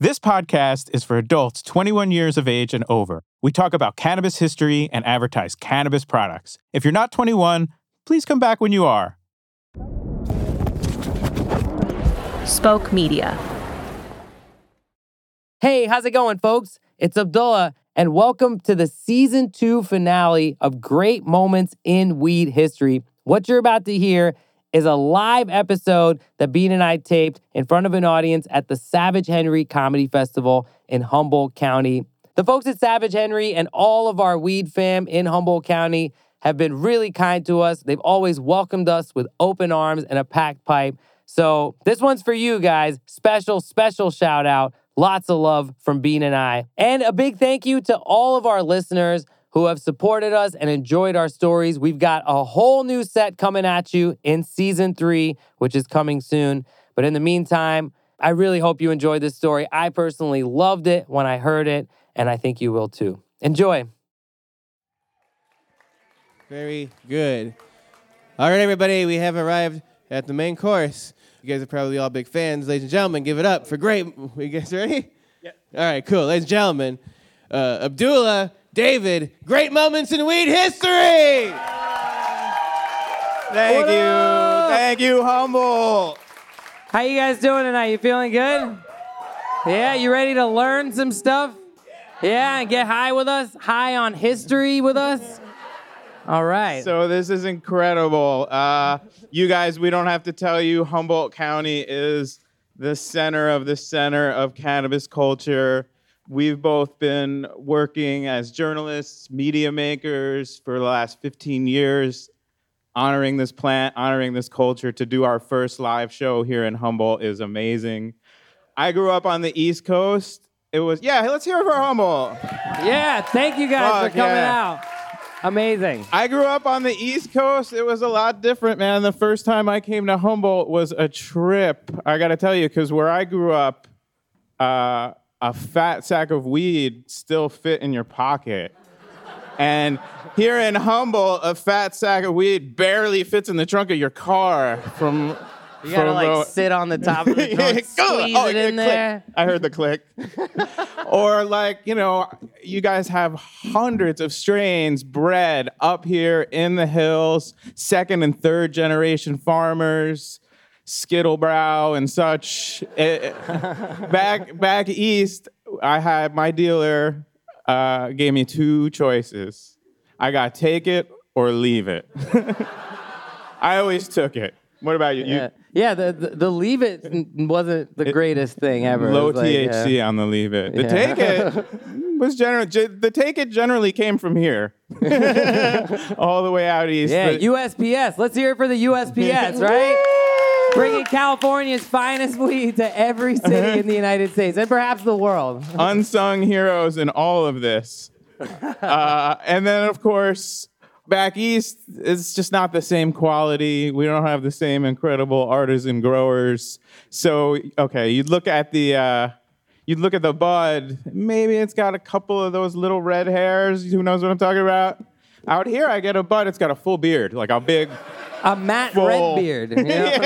This podcast is for adults 21 years of age and over. We talk about cannabis history and advertise cannabis products. If you're not 21, please come back when you are. Spoke Media. Hey, how's it going, folks? It's Abdullah, and welcome to the season two finale of Great Moments in Weed History. What you're about to hear is a live episode that Bean and I taped in front of an audience at the Savage Henry Comedy Festival in Humboldt County. The folks at Savage Henry and all of our weed fam in Humboldt County have been really kind to us. They've always welcomed us with open arms and a packed pipe. So, this one's for you guys. Special, special shout out. Lots of love from Bean and I. And a big thank you to all of our listeners who have supported us and enjoyed our stories. We've got a whole new set coming at you in season three, which is coming soon. But in the meantime, I really hope you enjoyed this story. I personally loved it when I heard it, and I think you will too. Enjoy. Very good. All right, everybody, we have arrived at the main course. You guys are probably all big fans. Ladies and gentlemen, give it up for great. You guys ready? Yeah. All right, cool. Ladies and gentlemen, uh, Abdullah David, great moments in weed history. Thank you. Thank you, Humboldt. How you guys doing tonight? You feeling good? Yeah, you ready to learn some stuff? Yeah, and get high with us? High on history with us? All right. So this is incredible. Uh, you guys, we don't have to tell you, Humboldt County is the center of the center of cannabis culture. We've both been working as journalists, media makers for the last 15 years, honoring this plant, honoring this culture. To do our first live show here in Humboldt is amazing. I grew up on the East Coast. It was, yeah, let's hear it for Humboldt. Yeah, thank you guys Fuck, for coming yeah. out. Amazing. I grew up on the East Coast. It was a lot different, man. The first time I came to Humboldt was a trip. I got to tell you, because where I grew up, uh, a fat sack of weed still fit in your pocket. And here in Humboldt, a fat sack of weed barely fits in the trunk of your car from. You gotta like sit on the top of the trunk, squeeze Oh, it in click. there. I heard the click. or like, you know, you guys have hundreds of strains bred up here in the hills, second and third generation farmers, skittlebrow and such. It- back back east, I had my dealer uh, gave me two choices. I got take it or leave it. I always took it. What about you? You- Yeah, yeah. The, the the leave it wasn't the greatest thing ever. Low was like, THC yeah. on the leave it. The Yeah. take it was general. The take it generally came from here, all the way out east. Yeah, The- USPS. Let's hear it for the USPS, right? Bringing California's finest weed to every city in the United States and perhaps the world. unsung heroes in all of this. Uh, and then, of course, back east, it's just not the same quality. We don't have the same incredible artisan growers. So, okay, you'd look at the. Uh, You'd look at the bud, maybe it's got a couple of those little red hairs. Who knows what I'm talking about? Out here, I get a bud, it's got a full beard, like a big, A Matt Full. Redbeard. you know?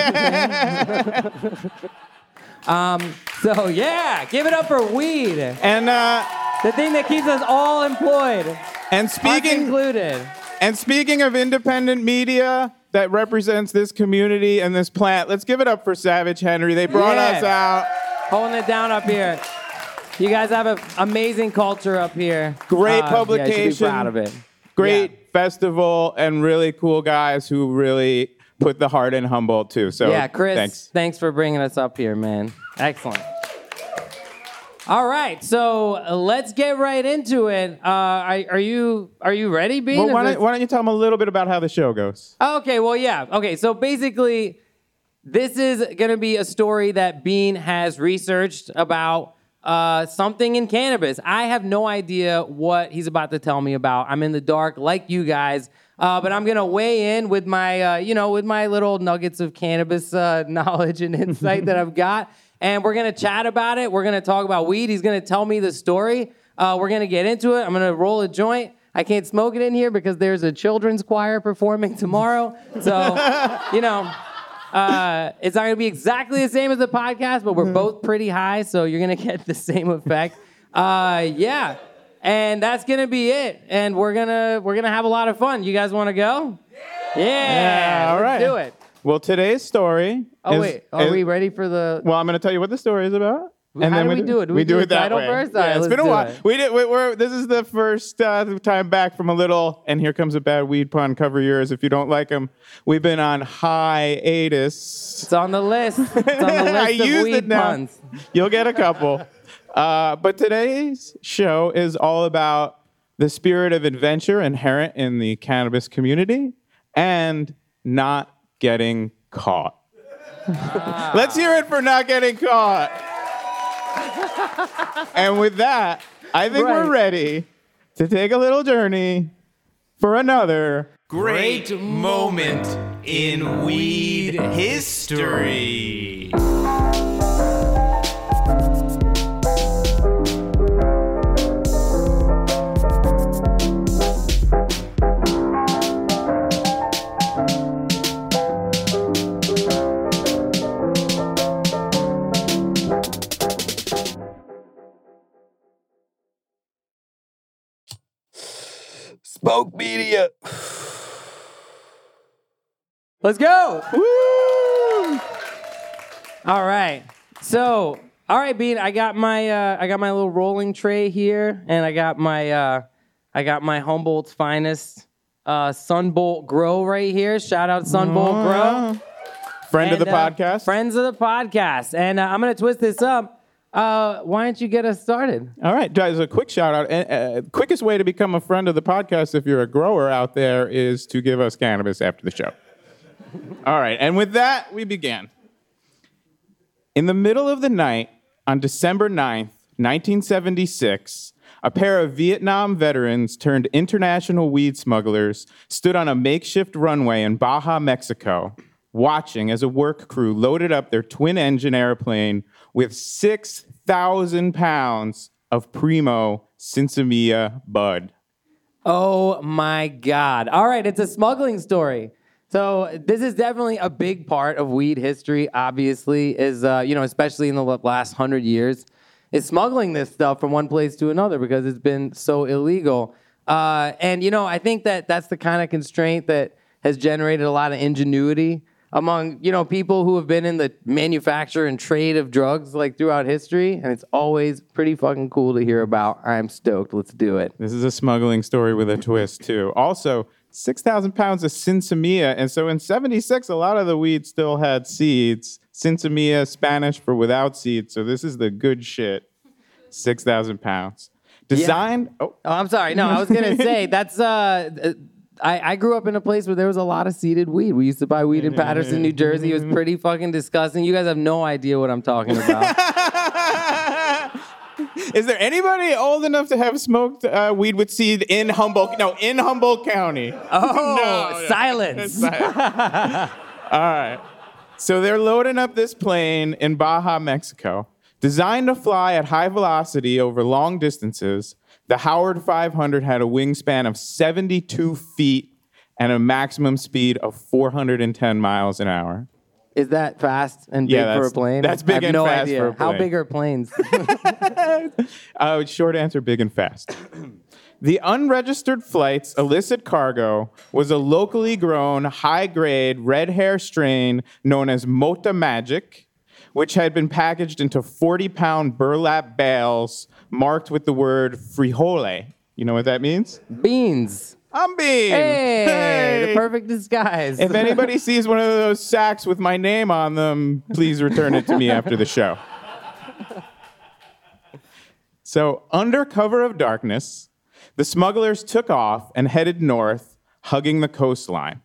um, so yeah, give it up for weed. and uh, The thing that keeps us all employed. and speaking included. And speaking of independent media that represents this community and this plant, let's give it up for Savage Henry. They brought Yeah. us out. Holding it down up here. You guys have an amazing culture up here. Great Uh, Yeah, you publication. be proud of it. Great Yeah. Festival and really cool guys who really put the heart in Humboldt too. So yeah, Chris, thanks. thanks. for bringing us up here, man. Excellent. All right, so uh, let's get right into it. Uh, are, are you are you ready, Bean? Well, why don't, why don't you tell them a little bit about how the show goes? Okay, well, yeah. Okay, so basically, this is going to be a story that Bean has researched about uh, something in cannabis. I have no idea what he's about to tell me about. I'm in the dark, like you guys. Uh, but I'm gonna weigh in with my, uh, you know, with my little nuggets of cannabis uh, knowledge and insight that I've got, and we're gonna chat about it. We're gonna talk about weed. He's gonna tell me the story. Uh, we're gonna get into it. I'm gonna roll a joint. I can't smoke it in here because there's a children's choir performing tomorrow. So, you know, Uh, it's not going to be exactly the same as the podcast, but we're both pretty high, so you're going to get the same effect. Uh, yeah, and that's going to be it. And we're gonna we're gonna have a lot of fun. You guys want to go? Yeah. Yeah, all let's right. Do it. Well, today's story. Oh is- wait, are is- we ready for the? Well, I'm going to tell you what the story is about. How do we do it? Do we, we do do it that title way. first? Yeah, it's been a while. it. We did. We, we're, this is the first uh, time back from a little. And here comes a bad weed pun. Cover yours if you don't like them. We've been on hiatus. It's on the list. It's on the list I of used weed it now. puns. You'll get a couple. Uh, but today's show is all about the spirit of adventure inherent in the cannabis community and not getting caught. Let's hear it for not getting caught. And with that, I think we're ready to take a little journey for another Great moment in weed history. Spoke Media. Let's go. Woo! All right. So, all right, Bean. I got my uh, I got my little rolling tray here, and I got my uh, I got my Humboldt's finest uh, Sunbolt Grow right here. Shout out Sunbolt Grow. Friend of the uh, podcast. Friends of the podcast. And uh, I'm gonna twist this up. Uh, why don't you get us started? All right, guys, a quick shout out. Uh, quickest way to become a friend of the podcast if you're a grower out there is to give us cannabis after the show. All right, and with that, we begin. In the middle of the night on December 9th, 1976, a pair of Vietnam veterans turned international weed smugglers stood on a makeshift runway in Baja, Mexico, watching as a work crew loaded up their twin engine airplane with 6,000 pounds of primo Sinsemilla bud. Oh my God. All right, it's a smuggling story. So this is definitely a big part of weed history, obviously, is, uh, you know, especially in the last hundred years, is smuggling this stuff from one place to another because it's been so illegal. Uh, and, you know, I think that that's the kind of constraint that has generated a lot of ingenuity among, you know, people who have been in the manufacture and trade of drugs like throughout history. And it's always pretty fucking cool to hear about. I'm stoked. Let's do it. This is a smuggling story with a twist, too. Also, 6,000 pounds of Sinsemilla. And so in 76, a lot of the weed still had seeds. Sinsemilla, Spanish for without seeds. So this is the good shit. 6,000 pounds. Designed. Oh, Oh, I'm sorry. No, I was gonna say that's. Uh, I, I grew up in a place where there was a lot of seeded weed. We used to buy weed in Paterson, New Jersey. It was pretty fucking disgusting. You guys have no idea what I'm talking about. Is there anybody old enough to have smoked uh, weed with seed in Humboldt? No, in Humboldt County. Oh, No, no. silence. All right. So they're loading up this plane in Baja, Mexico. Designed to fly at high velocity over long distances, the Howard 500 had a wingspan of 72 feet and a maximum speed of 410 miles an hour. Is that fast and big Yeah, for a plane? that's I big have and no fast idea. for a plane. How big are planes? Uh, short answer big and fast. the unregistered flight's illicit cargo was a locally grown, high grade red hair strain known as Mota Magic, which had been packaged into 40 pound burlap bales marked with the word frijole. You know what that means? Beans. I'm being. Hey, the perfect disguise. If anybody sees one of those sacks with my name on them, please return it to me after the show. So, under cover of darkness, the smugglers took off and headed north, hugging the coastline.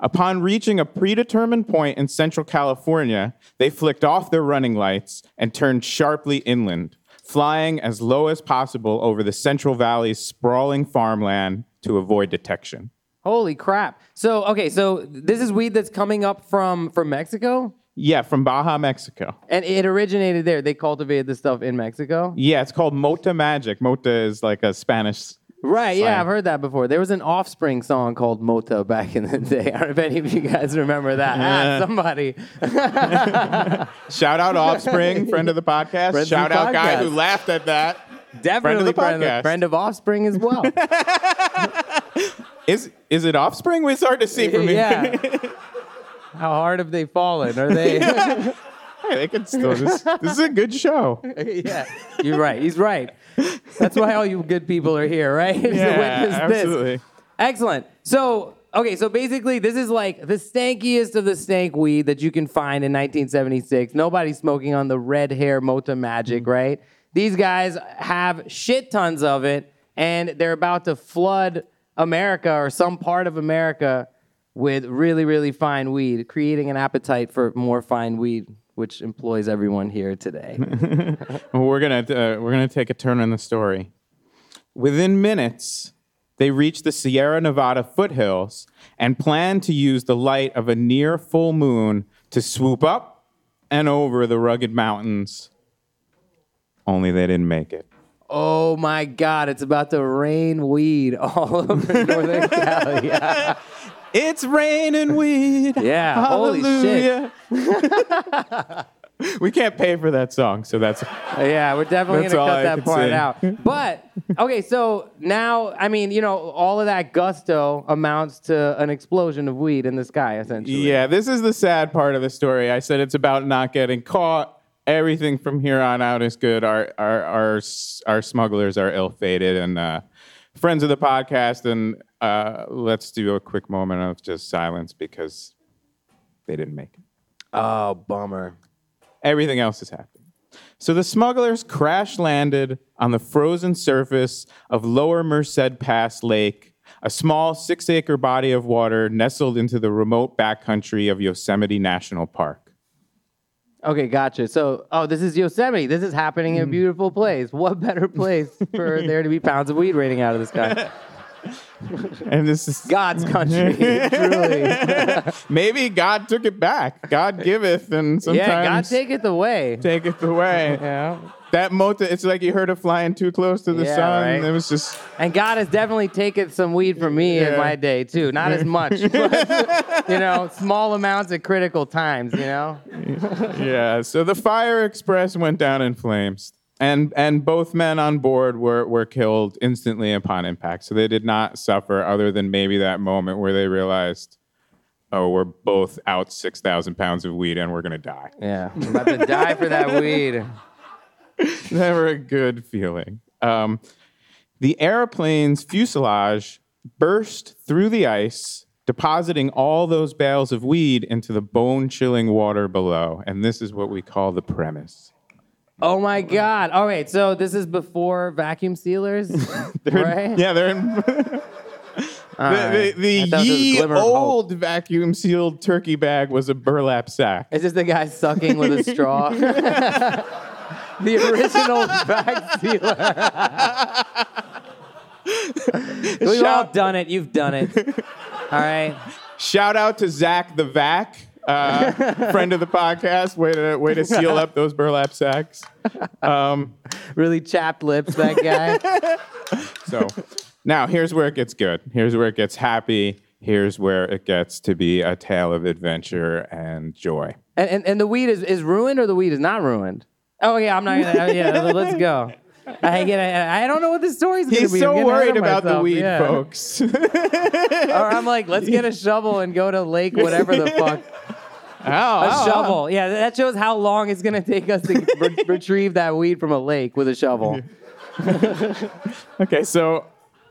Upon reaching a predetermined point in central California, they flicked off their running lights and turned sharply inland, flying as low as possible over the Central Valley's sprawling farmland to avoid detection. Holy crap! So okay, so this is weed that's coming up from from Mexico, Yeah, from Baja, Mexico. and it originated there. They cultivated this stuff in Mexico. Yeah, it's called Mota Magic. Mota is like a Spanish Right, yeah, I've heard that before. There was an Offspring song called Mota back in the day. I don't know if any of you guys remember that. Ah, somebody. Shout out Offspring, friend of the podcast. Friend of the Shout out guy podcast. who laughed at that. Definitely the friend, podcast. of, friend of Offspring as well. Is is it Offspring? It's hard to see from me. yeah. How hard have they fallen? Are they? Hey, they can still. This, this is a good show. yeah, you're right. He's right. That's why all you good people are here, right? Yeah, absolutely. this. Excellent. So, okay, so basically, this is like the stankiest of the stank weed that you can find in 1976. Nobody's smoking on the red hair Mota Magic, mm-hmm. right? These guys have shit tons of it, and they're about to flood America or some part of America with really, really fine weed, creating an appetite for more fine weed, which employs everyone here today. Well, we're gonna uh, we're gonna take a turn in the story. Within minutes, they reach the Sierra Nevada foothills and plan to use the light of a near full moon to swoop up and over the rugged mountains. Only they didn't make it. Oh my God, it's about to rain weed all over Northern Cali. It's raining weed. Yeah, holy shit. Hallelujah. we can't pay for that song, so that's Yeah, we're definitely going to cut that part say. out. But, okay, so now, I mean, you know, all of that gusto amounts to an explosion of weed in the sky, essentially. Yeah, this is the sad part of the story. I said it's about not getting caught. Everything from here on out is good. Our our our, our smugglers are ill-fated and uh, friends of the podcast. And uh, let's do a quick moment of just silence because they didn't make it. Oh, bummer. Everything else is happening. So the smugglers crash landed on the frozen surface of Lower Merced Pass Lake, a small six acre body of water nestled into the remote backcountry of Yosemite National Park. Okay, gotcha. So, oh, this is Yosemite. This is happening in a beautiful place. What better place for there to be pounds of weed raining out of the sky? And this is God's country, truly. maybe God took it back. God giveth, and sometimes yeah, God taketh away. taketh away. Yeah. That mota, it's like you heard it flying too close to the Yeah, sun. right. It was just And God has definitely taken some weed from me in my day too. Not as much, but, you know, small amounts at critical times. You know. yeah. So the Fire Express went down in flames, and and both men on board were were killed instantly upon impact. So they did not suffer, other than maybe that moment where they realized, oh, we're both out six thousand pounds of weed, and we're gonna die. Yeah, I'm about to die for that weed. Never a good feeling. Um, the airplane's fuselage burst through the ice, depositing all those bales of weed into the bone chilling water below. And this is what we call the premise. Oh my God! All right, so this is before vacuum sealers, They're- right? Yeah, they're in. All the right. the, I the thought this was ye glimmer of hope. old vacuum sealed turkey bag was a burlap sack. Is this the guy sucking with a straw? the original bag sealer. We've all Shout- done it. You've done it. All right. Shout out to Zach the Vac, uh, friend of the podcast. Way to way to seal up those burlap sacks. Really chapped lips, that guy. So now here's where it gets good. Here's where it gets happy. Here's where it gets to be a tale of adventure and joy. And, and, and the weed is, is ruined or the weed is not ruined? Oh, yeah, I'm not going to. Yeah, let's go. I, get, I, I don't know what the story's going to be. I'm so worried of about the weed, Yeah. folks. Or I'm like, let's get a shovel and go to lake, whatever the fuck. Oh, A shovel. Yeah, that shows how long it's going to take us to re- retrieve that weed from a lake with a shovel. Okay, so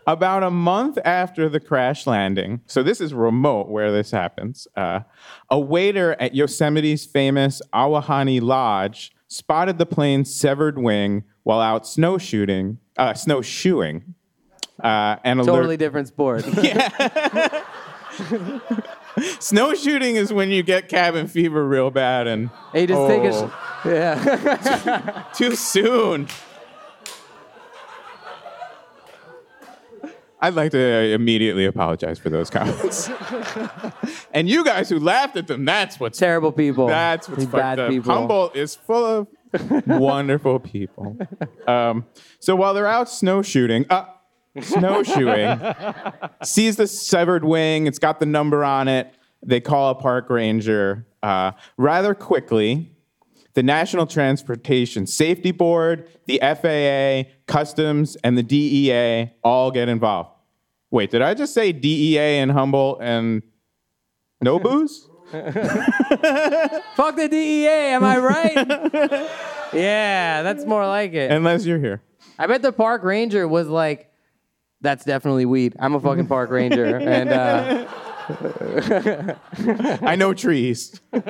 about a month after the crash landing, so this is remote where this happens, uh, a waiter at Yosemite's famous Ahwahnee Lodge spotted the plane's severed wing while out snowshooting, uh, snowshoeing. Uh, and alert- Totally different sport. snowshooting is when you get cabin fever real bad and Hey, just take a. Oh. Sh- yeah. too soon. I'd like to immediately apologize for those comments. and you guys who laughed at them, that's what's Terrible people. that's what's bad up. people. Humboldt is full of wonderful people. Um, so while they're out snowshooting, uh, snowshoeing, sees the severed wing. It's got the number on it. They call a park ranger. Uh, rather quickly, the National Transportation Safety Board, the FAA, Customs, and the DEA all get involved. Wait, did I just say DEA and Humboldt and no booze? Fuck the DEA, am I right? yeah, that's more like it. Unless you're here. I bet the park ranger was like, "That's definitely weed. I'm a fucking park ranger." and uh, I know trees.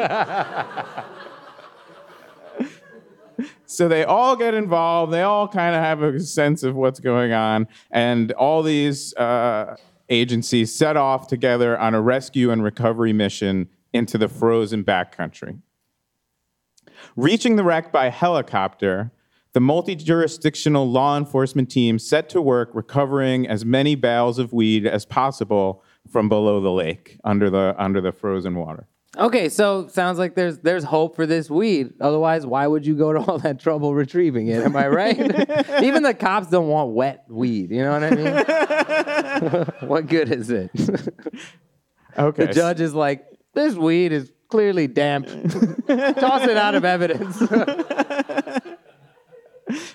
so they all get involved. They all kind of have a sense of what's going on. And all these uh, agencies set off together on a rescue and recovery mission into the frozen backcountry. Reaching the wreck by helicopter, the multi jurisdictional law enforcement team set to work recovering as many bales of weed as possible from below the lake under the, under the frozen water. okay, so sounds like there's there's hope for this weed. Otherwise, why would you go to all that trouble retrieving it? Am I right? Even the cops don't want wet weed. You know what I mean? what good is it? Okay. The judge is like, this weed is clearly damp. Toss it out of evidence.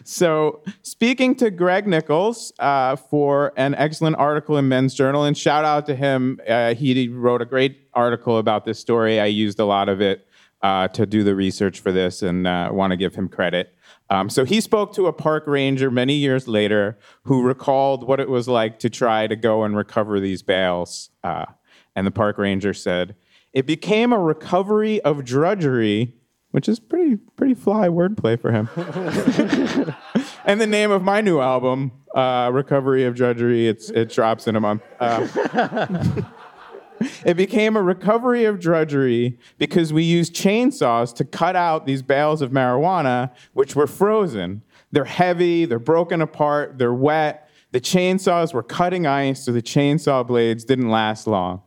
So, speaking to Greg Nichols uh, for an excellent article in Men's Journal, and shout out to him. Uh, he wrote a great article about this story. I used a lot of it uh, to do the research for this and uh, want to give him credit. Um, so, he spoke to a park ranger many years later who recalled what it was like to try to go and recover these bales. Uh, and the park ranger said, It became a recovery of drudgery. Which is pretty pretty fly wordplay for him and the name of my new album, uh, Recovery of Drudgery. It's it drops in a month. Uh, it became a recovery of drudgery because we used chainsaws to cut out these bales of marijuana, which were frozen. They're heavy, they're broken apart, they're wet. The chainsaws were cutting ice, so the chainsaw blades didn't last long.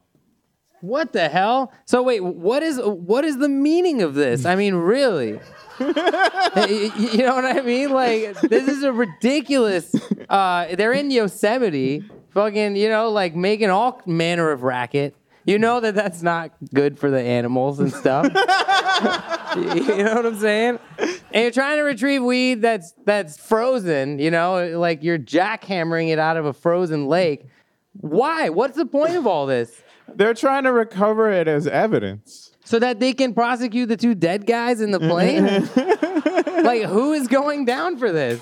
What the hell? So wait, what is what is the meaning of this? I mean, really? You know what I mean? Like this is a ridiculous. Uh, they're in Yosemite, fucking, you know, like making all manner of racket. You know that that's not good for the animals and stuff. you know what I'm saying? And you're trying to retrieve weed that's that's frozen. You know, like you're jackhammering it out of a frozen lake. Why? What's the point of all this? They're trying to recover it as evidence. so that they can prosecute the two dead guys in the plane? like, who is going down for this?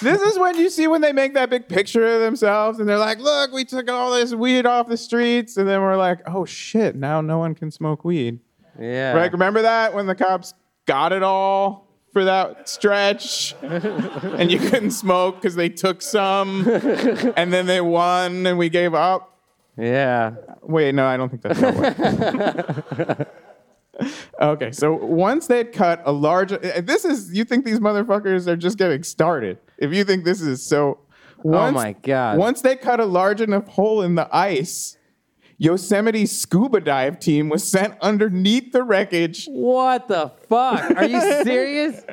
This is when you see when they make that big picture of themselves and they're like, look, we took all this weed off the streets. And then we're like, oh shit, now no one can smoke weed. Yeah. Right? Remember that when the cops got it all for that stretch and you couldn't smoke because they took some and then they won and we gave up? Yeah. Wait, no, I don't think that's it works. okay, so once they'd cut a large, uh, this is you think these motherfuckers are just getting started. If you think this is so, once, my God. Once they cut a large enough hole in the ice, Yosemite's scuba dive team was sent underneath the wreckage. What the fuck? Are you serious?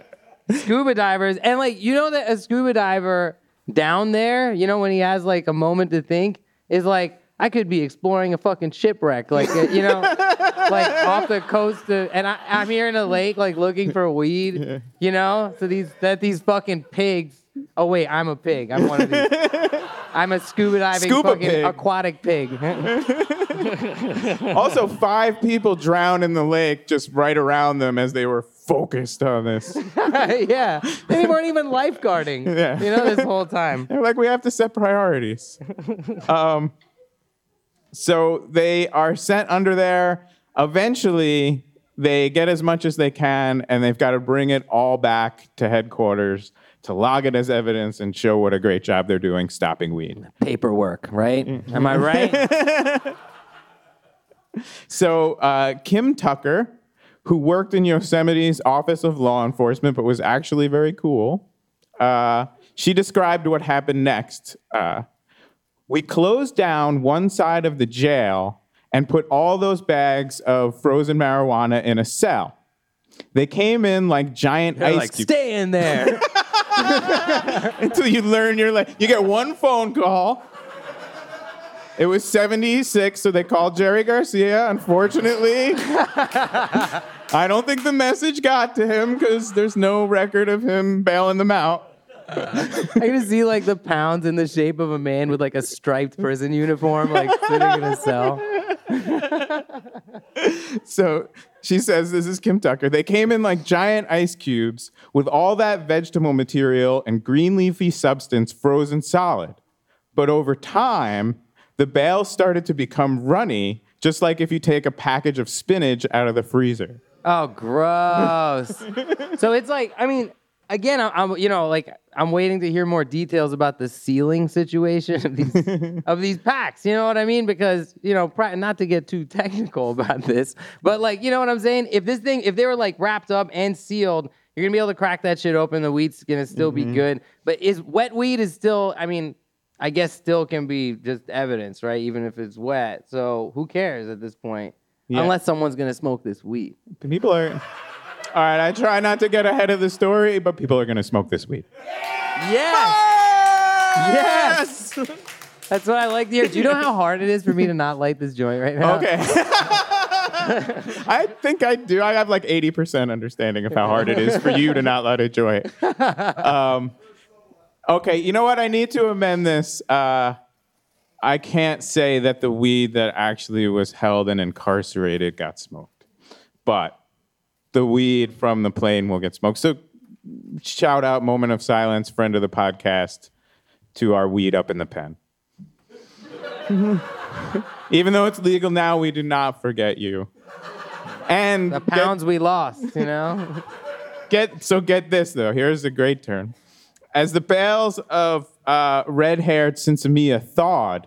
scuba divers. And, like, you know that a scuba diver down there, you know, when he has, like, a moment to think, is like, I could be exploring a fucking shipwreck, like uh, you know, like off the coast, of, and I, I'm here in a lake, like looking for weed, you know. So these that these fucking pigs. Oh wait, I'm a pig. I'm one of these. I'm a scuba diving Scuba fucking pig. aquatic pig. Also, five people drowned in the lake just right around them as they were focused on this. yeah, they weren't even lifeguarding. Yeah. You know, this whole time. They're like, we have to set priorities. um, so they are sent under there. Eventually, they get as much as they can, and they've got to bring it all back to headquarters to log it as evidence and show what a great job they're doing stopping weed. Paperwork, right? Am I right? So uh, Kim Tucker, who worked in Yosemite's Office of Law Enforcement, but was actually very cool, uh, she described what happened next. Uh, we closed down one side of the jail and put all those bags of frozen marijuana in a cell. They came in like giant They're ice like, cubes. stay in there. until you learn your like you get one phone call. It was 76, so they called Jerry Garcia. Unfortunately, I don't think the message got to him because there's no record of him bailing them out. I can see like the pounds in the shape of a man with like a striped prison uniform, like sitting in a cell. So she says, This is Kim Tucker. They came in like giant ice cubes with all that vegetable material and green leafy substance frozen solid. But over time, the bales started to become runny, just like if you take a package of spinach out of the freezer. Oh, gross. so it's like, I mean, again, I'm, I'm, you know, like I'm waiting to hear more details about the sealing situation of these of these packs. You know what I mean? Because you know, not to get too technical about this, but like, you know what I'm saying? If this thing, if they were like wrapped up and sealed, you're gonna be able to crack that shit open. The wheat's gonna still be mm-hmm. good. But is wet wheat is still? I mean. I guess still can be just evidence, right? Even if it's wet. So who cares at this point? Yeah. Unless someone's gonna smoke this weed. People are. All right, I try not to get ahead of the story, but people are going to smoke this weed. Yes. Yes. That's what I like to hear. Do you know how hard it is for me to not light this joint right now? Okay. I think I do. I have like 80% understanding of how hard it is for you to not light a joint. Um, okay, you know what? I need to amend this. Uh, I can't say that the weed that actually was held and incarcerated got smoked, but the weed from the plane will get smoked. So, shout out, moment of silence, friend of the podcast, to our weed up in the pen. Even though it's legal now, we do not forget you. And The get- pounds we lost, you know? Get so get this though. Here's a great turn. As the bales of uh, red-haired Sinsemilla thawed,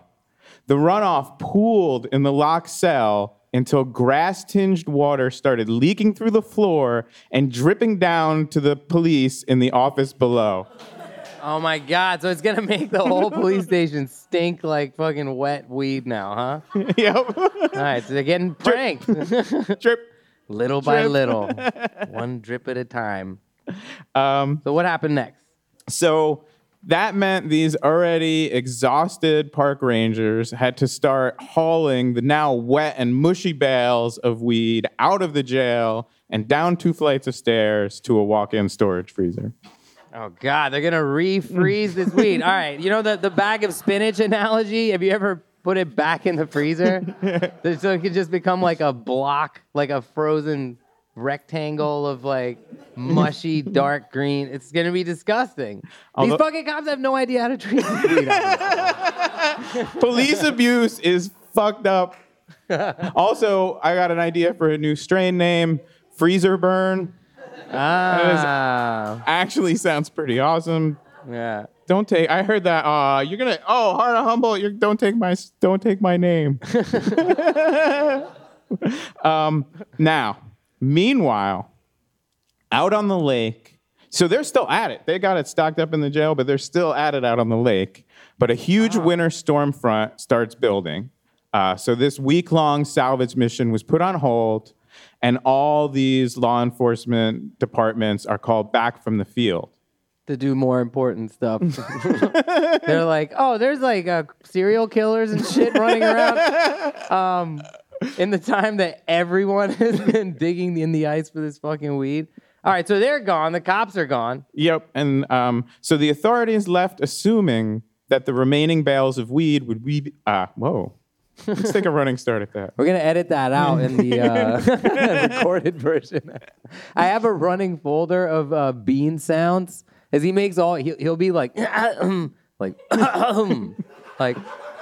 the runoff pooled in the lock cell until grass-tinged water started leaking through the floor and dripping down to the police in the office below. oh my God. So it's going to make the whole police station stink like fucking wet weed now, huh? yep. All right. So they're getting pranked. Drip. little by Drip. little, one drip at a time. Um, So what happened next? So that meant these already exhausted park rangers had to start hauling the now wet and mushy bales of weed out of the jail and down two flights of stairs to a walk-in storage freezer. Oh God, they're gonna refreeze this weed. All right, you know the, the bag of spinach analogy. Have you ever put it back in the freezer so it could just become like a block, like a frozen rectangle of like mushy dark green? It's gonna be disgusting. Although- These fucking cops have no idea how to treat weed. Police abuse is fucked up. also, I got an idea for a new strain name, Freezer Burn. ah, Actually sounds pretty awesome. yeah. Don't take. I heard that. Uh, you're gonna. Oh, Heart of Humboldt. You're, don't take my. Don't take my name. um, now, meanwhile, out on the lake. So they're still at it. They got it stocked up in the jail, but they're still at it out on the lake. But a huge winter storm front starts building. Uh, so this week-long salvage mission was put on hold, and all these law enforcement departments are called back from the field. to do more important stuff. They're like, oh, there's like uh, serial killers and shit running around. Um, in the time that everyone has been digging in the ice for this fucking weed. All right, so they're gone. The cops are gone. Yep. And um, so the authorities left assuming that the remaining bales of weed would be. Uh, whoa. Let's take a running start at that. We're gonna edit that out in the uh, recorded version. I have a running folder of uh, bean sounds as he makes all. He'll, he'll be like, like, like,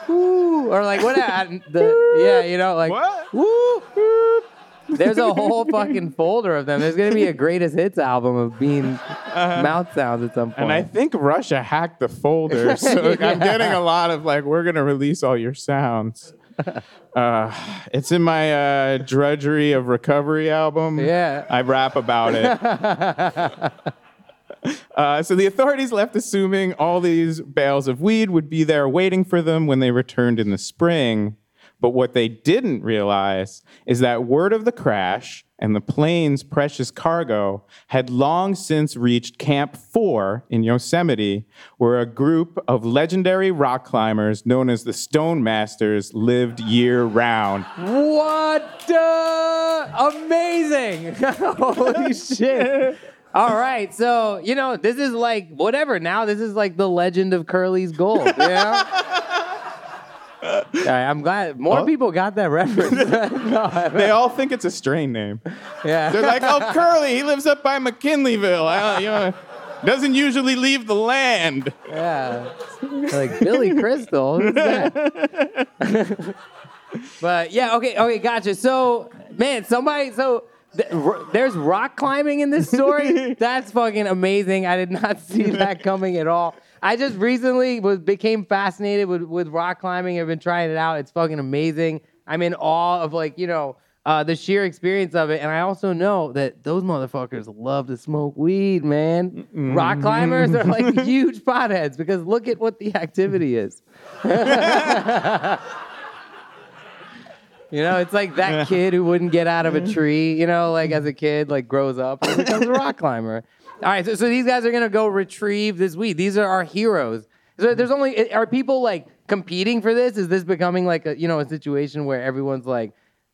woo, or like what? The yeah, you know, like What? woo. There's a whole fucking folder of them. There's gonna be a greatest hits album of bean mouth sounds at some point. And I think Russia hacked the folder. So I'm getting a lot of like, we're to release all your sounds. Uh, it's in my uh, Drudgery of Recovery album. Yeah. I rap about it. Uh, so the authorities left assuming all these bales of weed would be there waiting for them when they returned in the spring. But what they didn't realize is that word of the crash and the plane's precious cargo had long since reached Camp 4 in Yosemite, where a group of legendary rock climbers known as the Stone Masters lived year round. What? Uh, amazing! Holy shit! All right, so you know this is like whatever. Now this is like the legend of Curly's gold. Yeah. All right, I'm glad more Well- people got that reference. No, They all think it's a strain name. yeah. They're like, oh, Curly, he lives up by McKinleyville. I, you know, doesn't usually leave the land. Yeah. like Billy Crystal. Who's that? but yeah, okay, okay, gotcha. So, man, somebody, so there's rock climbing in this story. That's fucking amazing. I did not see that coming at all. I just recently was became fascinated with, with rock climbing. I've been trying it out. It's fucking amazing. I'm in awe of like, you know, uh, the sheer experience of it. And I also know that those motherfuckers love to smoke weed, man. Rock climbers are like huge potheads because look at what the activity is. You know, it's like that kid who wouldn't get out of a tree, you know, like as a kid, like grows up and becomes a rock climber. All right, so, so these guys are gonna go retrieve this weed. These are our heroes. So there's only are people like competing for this? Is this becoming like a you know a situation where everyone's like,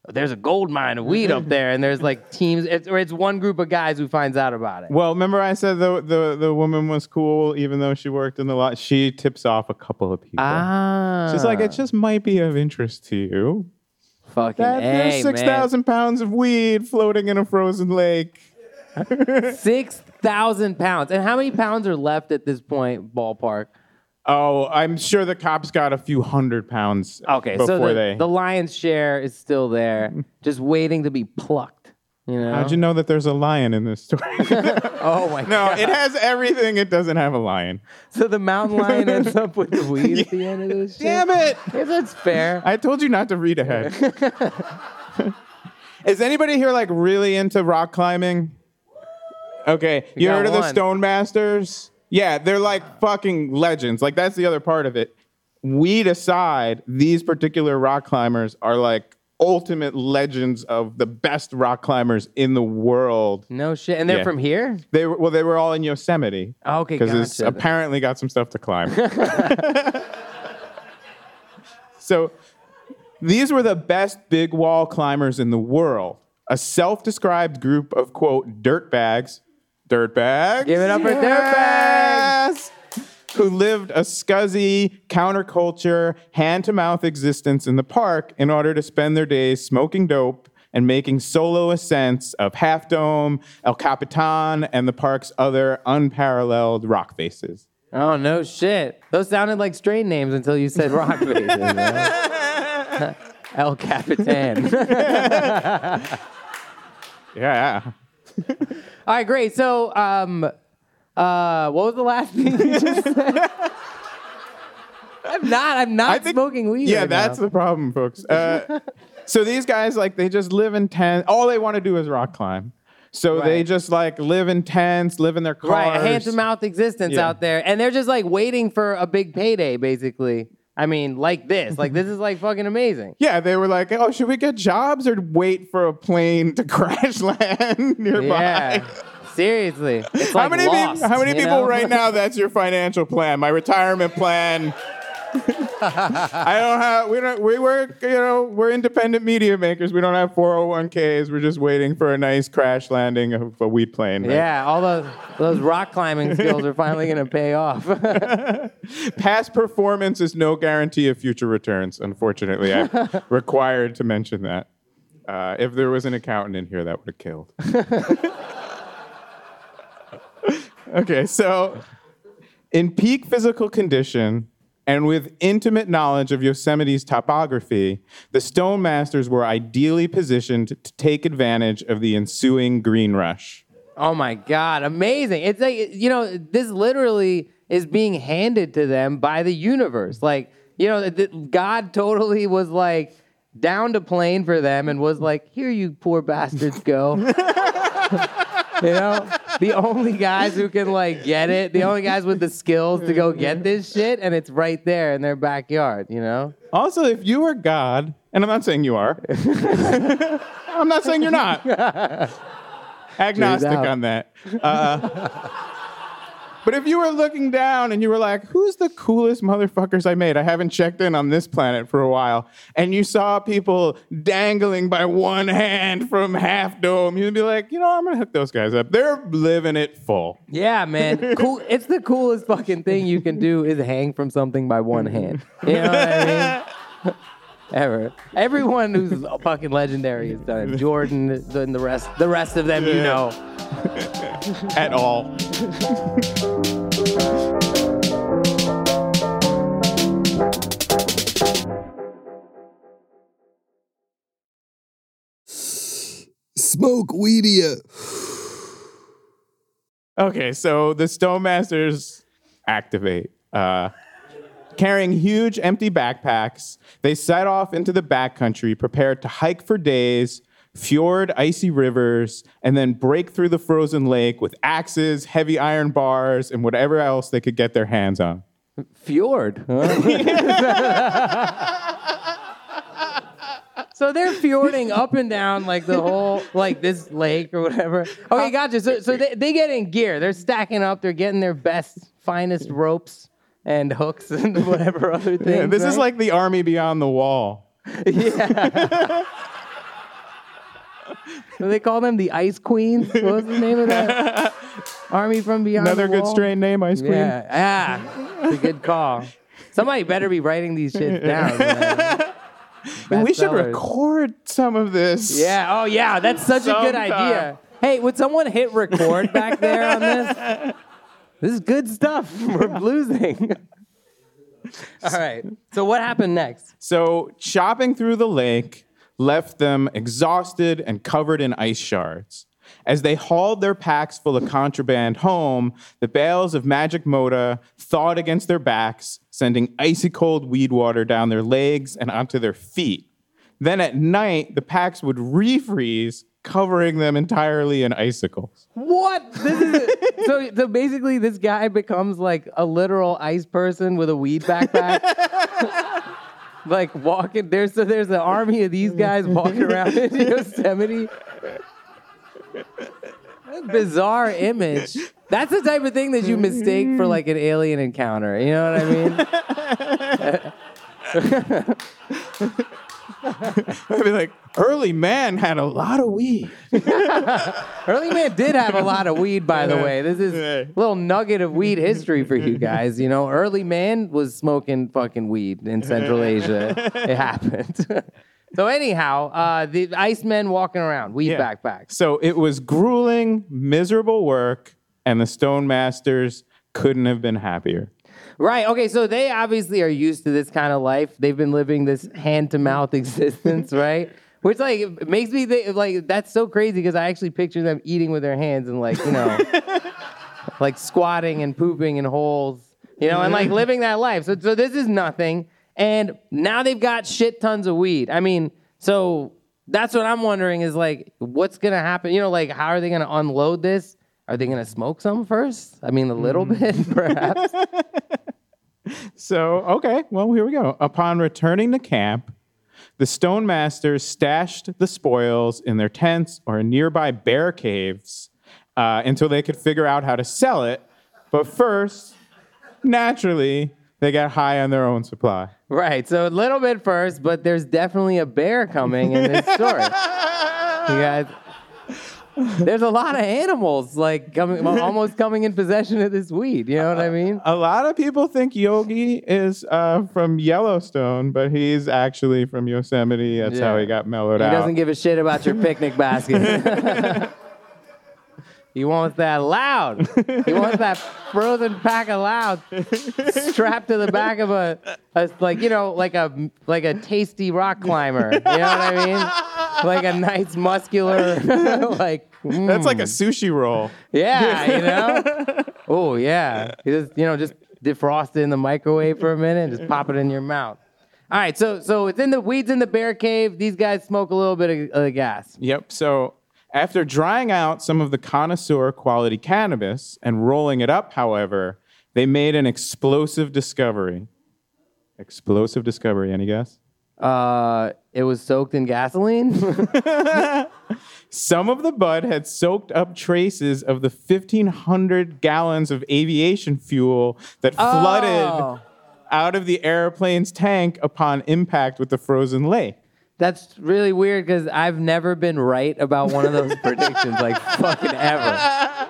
there's a gold mine of weed up there, and there's like teams, it's, or it's one group of guys who finds out about it. Well, remember I said the, the, the woman was cool, even though she worked in the lot. She tips off a couple of people. Ah, She's like, it just might be of interest to you. Fucking That there's A, six man. pounds of weed floating in a frozen lake. Six thousand pounds. And how many pounds are left at this point, ballpark? Oh, I'm sure the cops got a few hundred pounds. Okay, before so the, they. the lion's share is still there, just waiting to be plucked. You know? How'd you know that there's a lion in this story? Oh my god. no, god! it has everything. It doesn't have a lion. So the mountain lion ends up with the weed at the end of this shit. Damn it! Yeah, that's fair. I told you not to read ahead. Is anybody here like really into rock climbing? Okay, you got heard of the. Stone Masters? Yeah, they're like fucking legends. Like that's the other part of it. Weed aside, these particular rock climbers are like ultimate legends of the best rock climbers in the world. No shit. And they're Yeah. from here. They were well, they were all in Yosemite oh, Okay, because it's gotcha. apparently got some stuff to climb. so these were the best big wall climbers in the world. A self-described group of quote dirtbags, dirtbags. Give it up for dirt dirtbags. Who lived a scuzzy, counterculture, hand-to-mouth existence in the park in order to spend their days smoking dope and making solo ascents of Half Dome, El Capitan, and the park's other unparalleled rock faces. Oh no shit. Those sounded like strain names until you said rock faces. El Capitan. Yeah. All right, great. So, um, uh, what was the last thing you just said? I'm not. I'm not think- smoking weed. Yeah, right that's now. the problem, folks. Uh, so these guys, like, they just live in tents. All they want to do is rock climb. So they just like live in tents, live in their cars. right. A hand to mouth existence Yeah. out there, and they're just like waiting for a big payday, basically. I mean, like this. Like this is like fucking amazing. Yeah, they were like, "Oh, should we get jobs or wait for a plane to crash land nearby?" Yeah. Seriously. It's How many lost, people? How many people know? right now? That's your financial plan. My retirement plan. I don't have. We don't. We work. You know, we're independent media makers. We don't have 401ks. We're just waiting for a nice crash landing of a wheat plane. right? Yeah, all those those rock climbing skills are finally gonna pay off. Past performance is no guarantee of future returns. Unfortunately, I'm required to mention that. Uh, if there was an accountant in here, that would have killed. okay, so in peak physical condition and with intimate knowledge of Yosemite's topography, the Stone Masters were ideally positioned to take advantage of the ensuing green rush. Oh my God, amazing. It's like, you know, this literally is being handed to them by the universe. Like, you know, God totally was like down to plane for them and was like, here you poor bastards go. you know, the only guys who can like get it, the only guys with the skills to go get this shit, and it's right there in their backyard, you know? Also, if you were God And I'm not saying you are. I'm not saying you're not. Agnostic on that. Uh, but if you were looking down and you were like, who's the coolest motherfuckers I made? I haven't checked in on this planet for a while. And you saw people dangling by one hand from Half Dome, you'd be like, you know, I'm going to hook those guys up. They're living it full. Yeah, man. Cool. It's the coolest fucking thing you can do is hang from something by one hand. You know what I mean? Ever. Everyone who's fucking legendary has done it. Jordan and the rest the rest of them you know. At all. Smoke Weedia. Okay, so the Stone Masters activate. Uh, carrying huge empty backpacks, they set off into the backcountry, prepared to hike for days, fjord icy rivers, and then break through the frozen lake with axes, heavy iron bars, and whatever else they could get their hands on. Fjord. huh? so they're fjording up and down like the whole like this lake or whatever. Okay, gotcha. So so they, they get in gear. They're stacking up. They're getting their best, finest ropes and hooks and whatever other things. Yeah, this is like the army beyond the wall. Yeah. Do they call them the Ice Queens? What was the name of that? Army from Beyond Another the good strain name, Ice Queen. Yeah, ah, it's a good call. Somebody better be writing these shit down. man. we should Bestsellers. record some of this. Yeah. Oh, yeah. That's such a good Sometime. idea. Hey, would someone hit record back there on this? This is good stuff. We're losing. All right. So what happened next? So, chopping through the lake left them exhausted and covered in ice shards. As they hauled their packs full of contraband home, the bales of magic moda thawed against their backs, sending icy cold weed water down their legs and onto their feet. Then at night, the packs would refreeze, covering them entirely in icicles. What? This is so. So basically, this guy becomes like a literal ice person with a weed backpack. like walking there's so there's an army of these guys walking around in Yosemite. Bizarre image. That's the type of thing that you mistake for like an alien encounter. You know what I mean? I'd be like, early man had a lot of weed. Early Man did have a lot of weed, by the way. This is a little nugget of weed history for you guys. You know, Early Man was smoking fucking weed in Central Asia. It happened. so anyhow, uh, the Icemen walking around, weed Yeah. backpacks. So it was grueling, miserable work, and the Stone Masters couldn't have been happier. Right. Okay. So they obviously are used to this kind of life. They've been living this hand to mouth existence, right? Which like it makes me think like that's so crazy because I actually picture them eating with their hands and like you know, like squatting and pooping in holes, you know, and like living that life. So so this is nothing, and now they've got shit tons of weed. I mean, so that's what I'm wondering is like what's gonna happen? You know, like how are they gonna unload this? Are they gonna smoke some first? I mean, a little bit, perhaps. So, okay, well, here we go. Upon returning to camp, the Stone Masters stashed the spoils in their tents or in nearby bear caves uh, until they could figure out how to sell it. But first, naturally, they got high on their own supply. Right. So a little bit first, but there's definitely a bear coming in this story. you guys, there's a lot of animals like coming, almost coming in possession of this weed. You know what I mean? A lot of people think Yogi is uh, from Yellowstone, but he's actually from Yosemite. That's how he got mellowed He out. He doesn't give a shit about your picnic basket. he wants that loud. He wants that frozen pack of loud strapped to the back of a, a like you know like a like a tasty rock climber. You know what I mean? Like a nice muscular like. mm. That's like a sushi roll. Yeah, you know. oh yeah, you just you know just defrost it in the microwave for a minute, and just pop it in your mouth. All right, so so it's in the weeds in the bear cave. These guys smoke a little bit of, of the gas. Yep. So after drying out some of the connoisseur quality cannabis and rolling it up, however, they made an explosive discovery. Explosive discovery, any guess? Uh, it was soaked in gasoline. Some of the bud had soaked up traces of the 1,500 gallons of aviation fuel that flooded Oh. out of the airplane's tank upon impact with the frozen lake. That's really weird because I've never been right about one of those predictions, like fucking ever.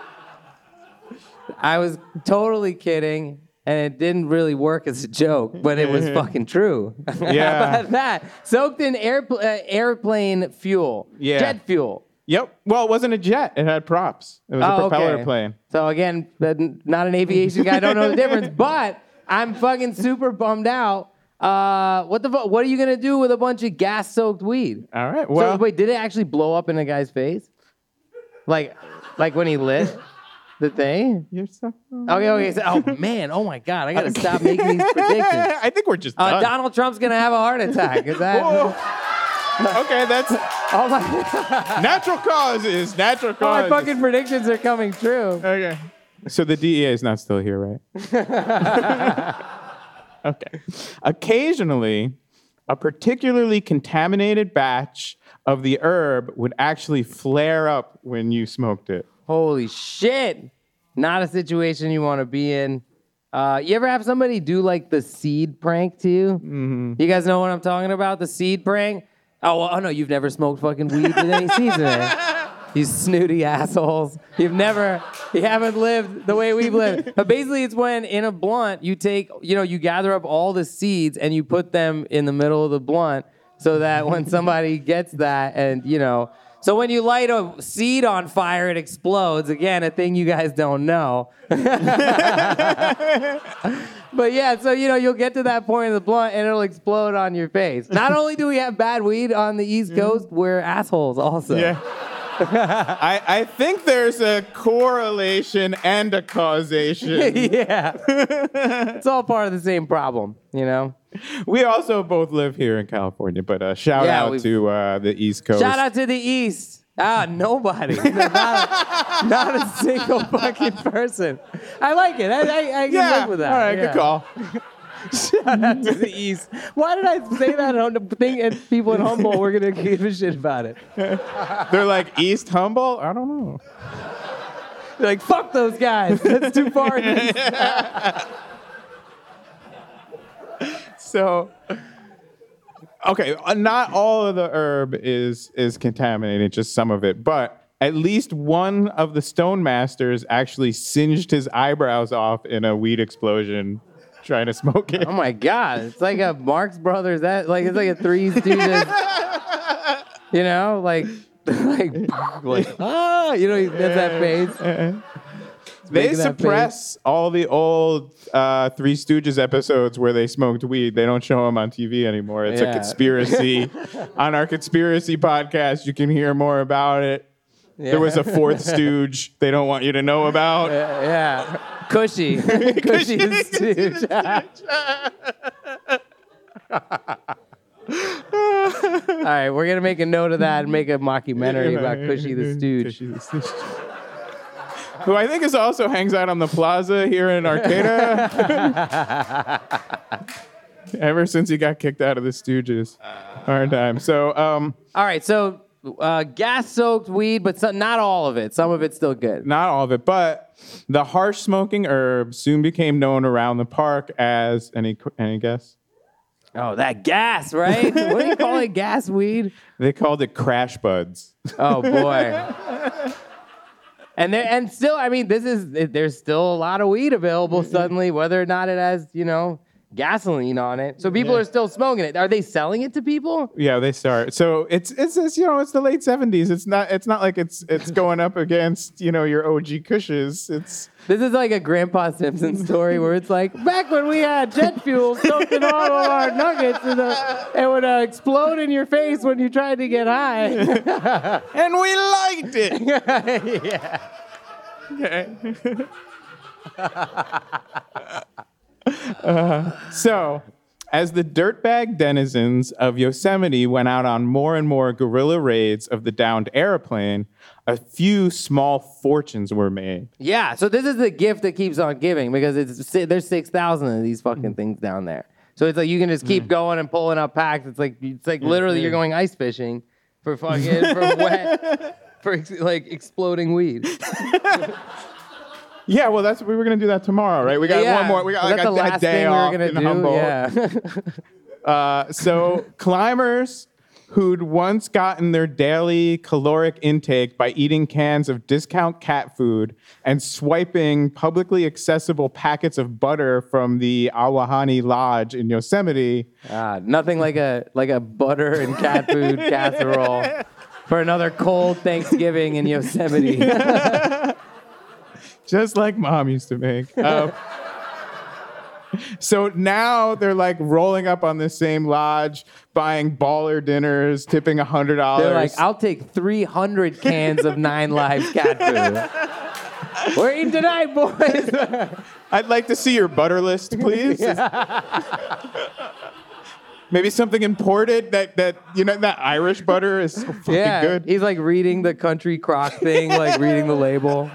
I was totally kidding, and it didn't really work as a joke, but it was fucking true. Yeah. How about that? Soaked in airpl- uh, airplane fuel, Yeah. jet fuel. Yep. Well, it wasn't a jet. It had props. It was a Oh, propeller okay. plane. So again, not an aviation guy. I don't know the difference, but I'm fucking super bummed out. Uh, what the fu- What are you gonna do with a bunch of gas-soaked weed? All right. so wait, did it actually blow up in a guy's face? Like, like when he lit the thing? you're so. Okay, okay. So, oh man, oh my god, I gotta stop making these predictions. I think we're just Uh, done. Donald Trump's gonna have a heart attack. Is that? Whoa. okay, that's Oh my! natural causes. Natural All my causes. fucking predictions are coming true. Okay. So the DEA is not still here, right? Okay. Occasionally, a particularly contaminated batch of the herb would actually flare up when you smoked it. Holy shit! Not a situation you want to be in. Uh, you ever have somebody do like the seed prank to you? Mm-hmm. You guys know what I'm talking about? The seed prank? Oh, well, oh no, you've never smoked fucking weed with any seeds in it. You snooty assholes. You've never, you haven't lived the way we've lived. But basically, it's when in a blunt, you take, you know, you gather up all the seeds and you put them in the middle of the blunt so that when somebody gets that and, you know, so when you light a seed on fire, it explodes. Again, a thing you guys don't know. But yeah, so you know, you'll get to that point in the blunt and it'll explode on your face. Not only do we have bad weed on the East mm-hmm. Coast, we're assholes also. Yeah. I, I think there's a correlation and a causation. yeah. it's all part of the same problem, you know? we also both live here in California, but uh, shout Yeah, out we've- to uh, the East Coast. Shout out to the East. Ah, nobody. not, a, not a single fucking person. I like it. I, I, I can Yeah. live with that. All right, Yeah. good call. Shout out to the East. Why did I say that? I don't think and people in Humboldt were gonna give a shit about it. They're like East Humboldt. I don't know. They're like, fuck those guys. That's too far. east." So, okay, uh, not all of the herb is is contaminated, just some of it. But at least one of the stone masters actually singed his eyebrows off in a weed explosion trying to smoke it. Oh my god, it's like a Marx Brothers. That like it's like a Three Stooges. you know, like like like ah, you know, he does that face. They suppress all the old uh, Three Stooges episodes where they smoked weed. They don't show them on TV anymore. It's Yeah. a conspiracy. on our conspiracy podcast, you can hear more about it. There was a fourth stooge they don't want you to know about. Yeah, cushy, cushy the stooge. All right, we're gonna make a note of that and make a mockumentary about Cushy the Stooge. Cushy the Stooge. Who I think is also hangs out on the plaza here in Arcata. Ever since he got kicked out of the Stooges. Hard time. So, um, All right, so uh, gas-soaked weed, but some, not all of it. Some of it's still good. not all of it, but the harsh smoking herb soon became known around the park as any any guess? Oh, that gas, right? what do you call it? Gas weed? They called it crash buds. Oh boy. And there, and still, I mean, this is there's still a lot of weed available suddenly, whether or not it has, you know, gasoline on it. So people are still smoking it. Are they selling it to people? Yeah, they start. So it's it's it's you know it's the late seventies. It's not it's not like it's it's going up against you know your OG Kushes. It's This is like a Grandpa Simpson story where it's like back when we had jet fuel soaked in all of our nuggets, and uh, it would uh, explode in your face when you tried to get high. and we liked it. yeah. Okay. Uh, so, as the dirtbag denizens of Yosemite went out on more and more guerrilla raids of the downed airplane, a few small fortunes were made. Yeah, so this is the gift that keeps on giving because it's there's six thousand of these fucking mm-hmm. things down there. So it's like you can just keep mm-hmm. going and pulling up packs. It's like it's like literally you're mm-hmm. going ice fishing for fucking for wet for ex- like exploding weed. Yeah, well, that's we were gonna do that tomorrow, right? We got yeah. one more. We got like a, a day thing off we were in do? Humboldt. Yeah. Uh, so climbers who'd once gotten their daily caloric intake by eating cans of discount cat food and swiping publicly accessible packets of butter from the Ahwahnee Lodge in Yosemite. Ah, nothing like a like a butter and cat food casserole for another cold Thanksgiving in Yosemite. just like mom used to make. Um, so now they're like rolling up on the same lodge, buying baller dinners, tipping a hundred dollars. They're like, I'll take 300 cans of Nine Lives cat food. We're eating tonight, boys. I'd like to see your butter list, please. Maybe something imported that that you know that Irish butter is so fucking yeah, good. he's like reading the country crock thing, like reading the label.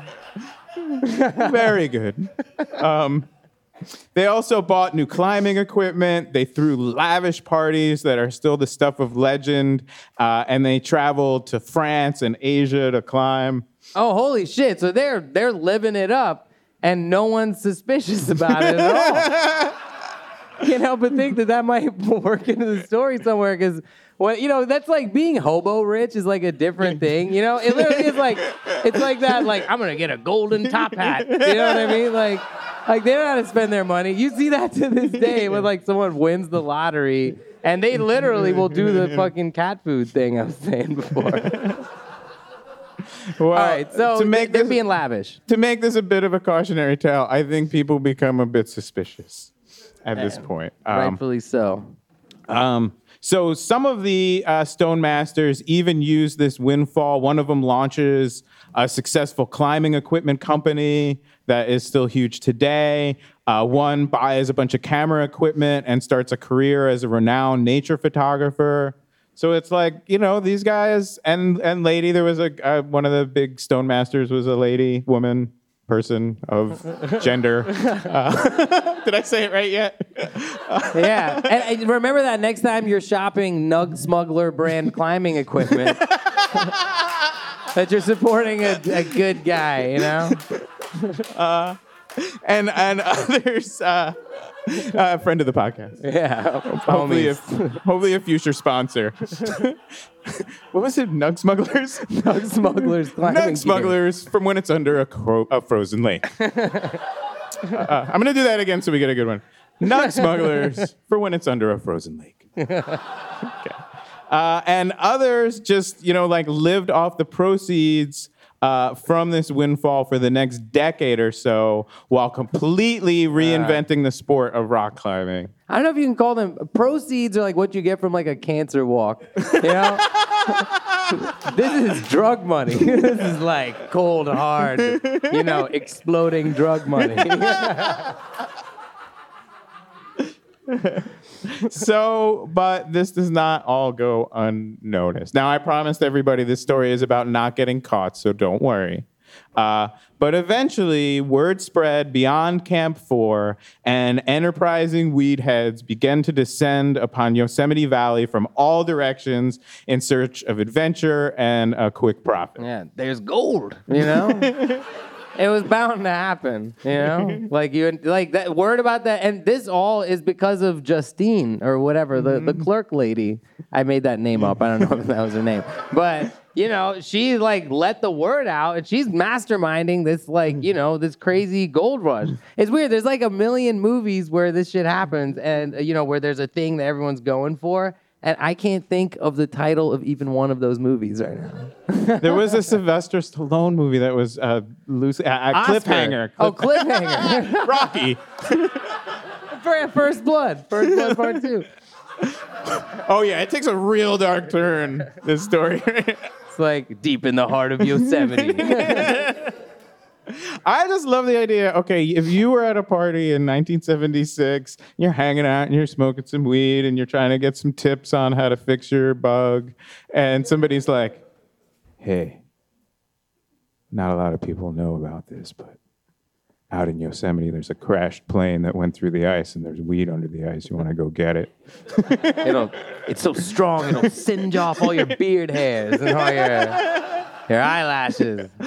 Very good. Um, they also bought new climbing equipment. They threw lavish parties that are still the stuff of legend, uh, and they traveled to France and Asia to climb. Oh, holy shit! So they're they're living it up, and no one's suspicious about it at all. Can't help but think that that might work into the story somewhere because. Well, you know, that's like being hobo rich is like a different thing. You know, it literally is like it's like that. Like I'm gonna get a golden top hat. You know what I mean? Like, like they don't know how to spend their money. You see that to this day when like someone wins the lottery and they literally will do the fucking cat food thing I was saying before. Well, All right, so to make they're this, being lavish. to make this a bit of a cautionary tale, I think people become a bit suspicious at this point. Um, Rightfully so. Um, so some of the uh, Stone Masters even use this windfall. One of them launches a successful climbing equipment company that is still huge today. Uh, one buys a bunch of camera equipment and starts a career as a renowned nature photographer. So it's like you know these guys and and lady. There was a uh, one of the big Stone Masters was a lady, woman, person of gender. Uh, did I say it right yet? Yeah, and, and remember that next time you're shopping Nug Smuggler brand climbing equipment, that you're supporting a, a good guy. You know. And and others. Uh, uh, friend of the podcast. Yeah. Hopefully, a, hopefully a future sponsor. what was it? Nug smugglers. Nug Smugglers. Nug smugglers from when it's under a, cro- a frozen lake. uh, I'm gonna do that again so we get a good one. Nug smugglers for when it's under a frozen lake. Okay. Uh, and others just you know like lived off the proceeds uh, from this windfall for the next decade or so while completely reinventing the sport of rock climbing. I don't know if you can call them proceeds or like what you get from like a cancer walk. You know? this is drug money. this is like cold hard, you know, exploding drug money. so, but this does not all go unnoticed. Now, I promised everybody this story is about not getting caught, so don't worry. Uh, but eventually, word spread beyond Camp 4, and enterprising weed heads began to descend upon Yosemite Valley from all directions in search of adventure and a quick profit. yeah, there's gold, you know? It was bound to happen, you know. Like you, like that word about that, and this all is because of Justine or whatever the the mm-hmm. clerk lady. I made that name up. I don't know if that was her name, but you know, she like let the word out, and she's masterminding this like you know this crazy gold rush. It's weird. There's like a million movies where this shit happens, and you know where there's a thing that everyone's going for. And I can't think of the title of even one of those movies right now. There was a Sylvester Stallone movie that was uh, loose, uh, uh, Oscar. cliffhanger. Oh, cliffhanger. Rocky. First Blood. First Blood Part Two. Oh yeah, it takes a real dark turn. This story. It's like deep in the heart of Yosemite. I just love the idea. Okay, if you were at a party in 1976, you're hanging out and you're smoking some weed and you're trying to get some tips on how to fix your bug, and somebody's like, "Hey, not a lot of people know about this, but out in Yosemite, there's a crashed plane that went through the ice, and there's weed under the ice. You want to go get it? It'll, it's so strong, it'll singe off all your beard hairs and all your, your eyelashes.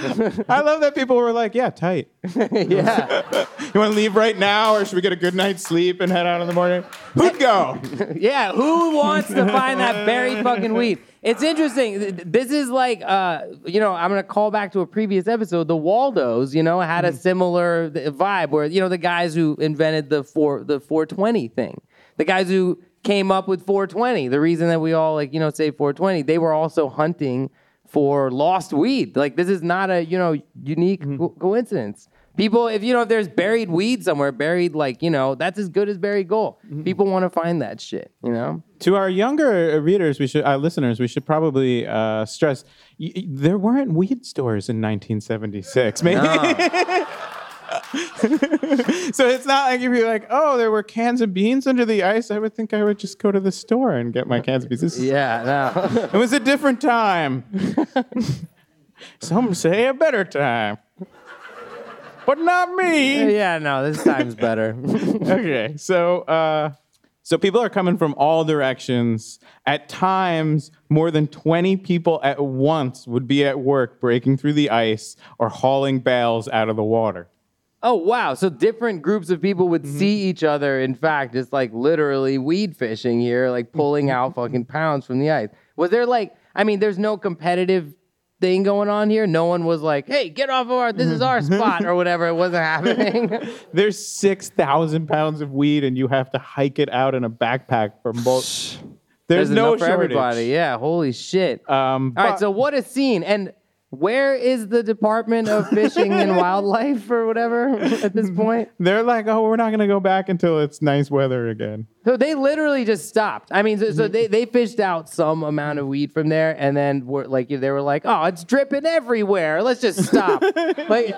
I love that people were like, "Yeah, tight. yeah. You want to leave right now, or should we get a good night's sleep and head out in the morning?" Who'd go? Yeah, who wants to find that buried fucking weed? It's interesting. This is like, uh, you know, I'm gonna call back to a previous episode. The Waldos, you know, had a similar vibe where you know the guys who invented the four the 420 thing, the guys who came up with 420. The reason that we all like you know say 420, they were also hunting for lost weed. Like this is not a you know unique co- coincidence. People, if you know if there's buried weed somewhere, buried like you know that's as good as buried gold. People want to find that shit. You know. to our younger readers, we should, uh, listeners, we should probably uh, stress y- there weren't weed stores in 1976. Maybe. so it's not like if you're like, oh, there were cans of beans under the ice. I would think I would just go to the store and get my cans of beans. This Yeah, no. It was a different time. Some say a better time, but not me. yeah, no, this time's better. okay, so uh, so people are coming from all directions. At times, more than twenty people at once would be at work breaking through the ice or hauling bales out of the water. Oh, wow. So different groups of people would mm-hmm. see each other. In fact, it's like literally weed fishing here, like pulling mm-hmm. out fucking pounds from the ice. Was there like, I mean, there's no competitive thing going on here. No one was like, hey, get off of our, this is our mm-hmm. spot or whatever. It wasn't happening. There's six thousand pounds of weed, and you have to hike it out in a backpack from both. There's, no for shortage. everybody. Yeah, holy shit. Um, All right, but- so what a scene. And where is the Department of Fishing and Wildlife or whatever at this point? They're like, oh, we're not going to go back until it's nice weather again. So they literally just stopped. I mean, so, so they, they fished out some amount of weed from there, and then were like they were like, "Oh, it's dripping everywhere. Let's just stop." like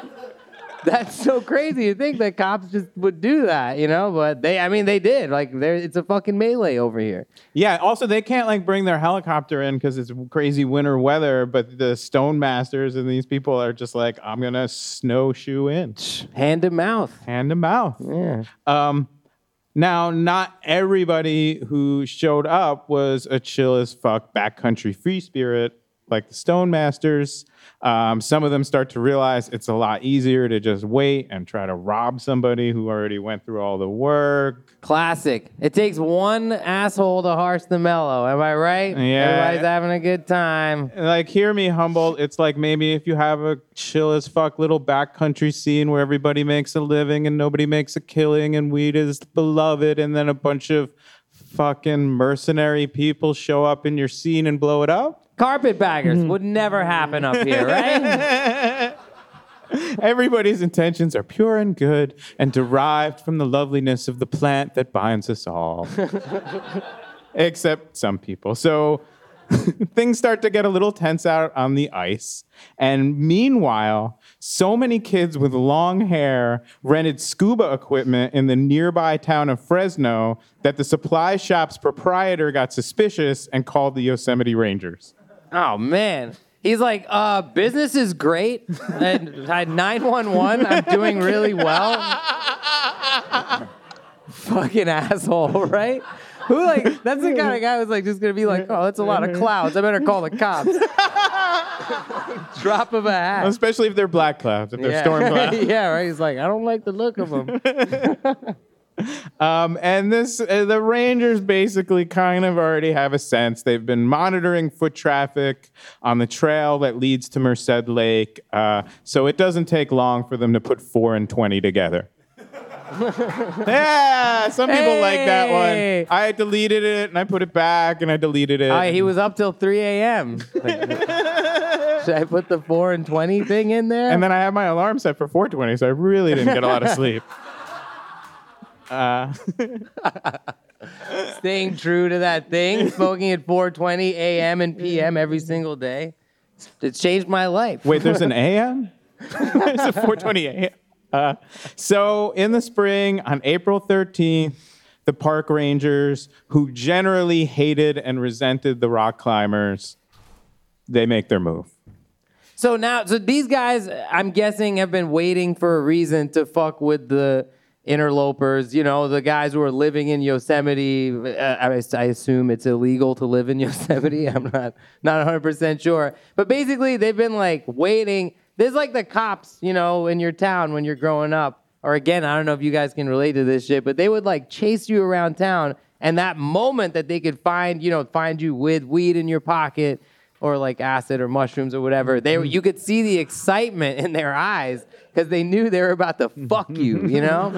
that's so crazy to think that cops just would do that, you know? But they, I mean, they did. Like, there, it's a fucking melee over here. Yeah. Also, they can't like bring their helicopter in because it's crazy winter weather. But the stone masters and these people are just like, I'm gonna snowshoe in, Hand to mouth. hand to mouth. Yeah. Um, now, not everybody who showed up was a chill as fuck backcountry free spirit like the Stone Masters. Um, some of them start to realize it's a lot easier to just wait and try to rob somebody who already went through all the work. Classic. It takes one asshole to harsh the mellow. Am I right? Yeah. Everybody's having a good time. Like, hear me, Humboldt. It's like maybe if you have a chill as fuck little backcountry scene where everybody makes a living and nobody makes a killing and weed is beloved, and then a bunch of fucking mercenary people show up in your scene and blow it up. Carpetbaggers Mm-hmm. would never happen up here, right? Everybody's intentions are pure and good and derived from the loveliness of the plant that binds us all. Except some people. So things start to get a little tense out on the ice. And meanwhile, so many kids with long hair rented scuba equipment in the nearby town of Fresno that the supply shop's proprietor got suspicious and called the Yosemite Rangers. Oh man. He's like, uh, business is great. And I 911, I'm doing really well. Fucking asshole, right? Who like that's the kind of guy who's like just gonna be like, oh, that's a lot of clouds. I better call the cops. Drop of a hat. Especially if they're black clouds, if they're storm clouds. yeah, right. He's like, I don't like the look of them. Um, and this, uh, the Rangers basically kind of already have a sense. They've been monitoring foot traffic on the trail that leads to Merced Lake. Uh, so it doesn't take long for them to put four and 20 together. yeah, some people like that one. I deleted it and I put it back and I deleted it. He was up till 3 a.m. Like, should I put the 4 and 20 thing in there? and then I had my alarm set for 420, so I really didn't get a lot of sleep. Uh, staying true to that thing, smoking at 4:20 a.m. and p.m. every single day. It's changed my life. Wait, there's an AM? there's a 420 AM. Uh, so in the spring, on April 13th, the park rangers, who generally hated and resented the rock climbers, they make their move. So now, so these guys, I'm guessing, have been waiting for a reason to fuck with the interlopers. You know, the guys who are living in Yosemite. Uh, I, I assume it's illegal to live in Yosemite. I'm not not 100 percent sure, but basically, they've been like waiting. There's like the cops, you know, in your town when you're growing up. Or again, I don't know if you guys can relate to this shit, but they would like chase you around town, and that moment that they could find, you know, find you with weed in your pocket or like acid or mushrooms or whatever, they you could see the excitement in their eyes because they knew they were about to fuck you, you know.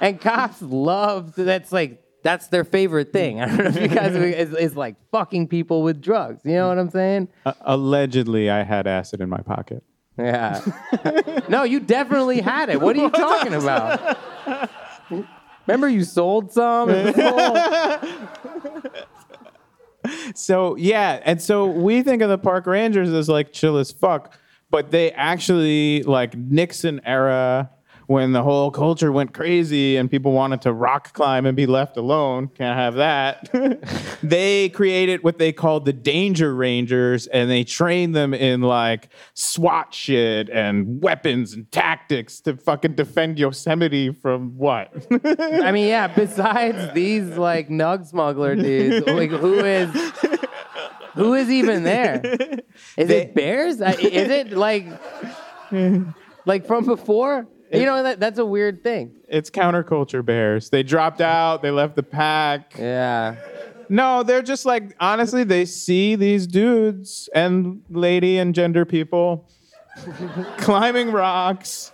and cops love that's like that's their favorite thing. I don't know if you guys is, is like fucking people with drugs. You know what I'm saying? Uh, allegedly, I had acid in my pocket. Yeah. no, you definitely had it. What are you talking about? Remember you sold some? It was cool. So yeah, and so we think of the park rangers as like chill as fuck, but they actually like Nixon era when the whole culture went crazy and people wanted to rock climb and be left alone. Can't have that. they created what they called the Danger Rangers and they trained them in like SWAT shit and weapons and tactics to fucking defend Yosemite from what? I mean, yeah, besides these like nug smuggler dudes, like who is who is even there? Is They- it bears? Is it like like from before? You know that that's a weird thing. it's counterculture bears. They dropped out, they left the pack. Yeah. No, they're just like honestly, they see these dudes and lady and gender people climbing rocks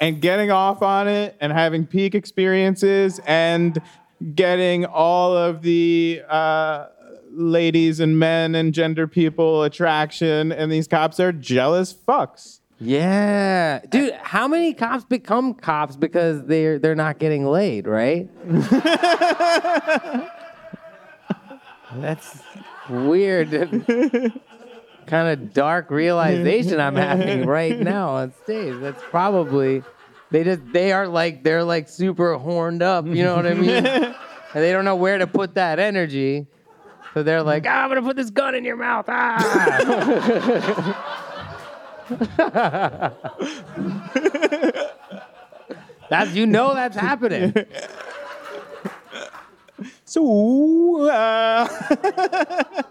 and getting off on it and having peak experiences and getting all of the uh, ladies and men and gender people attraction. And these cops are jealous fucks. Yeah. Dude, how many cops become cops because they're they're not getting laid, right? That's weird. kind of dark realization I'm having right now on stage. That's probably they just they are like they're like super horned up, you know what I mean? and they don't know where to put that energy. So they're like, ah, I'm gonna put this gun in your mouth. Ah. That's you know that's happening. So, uh,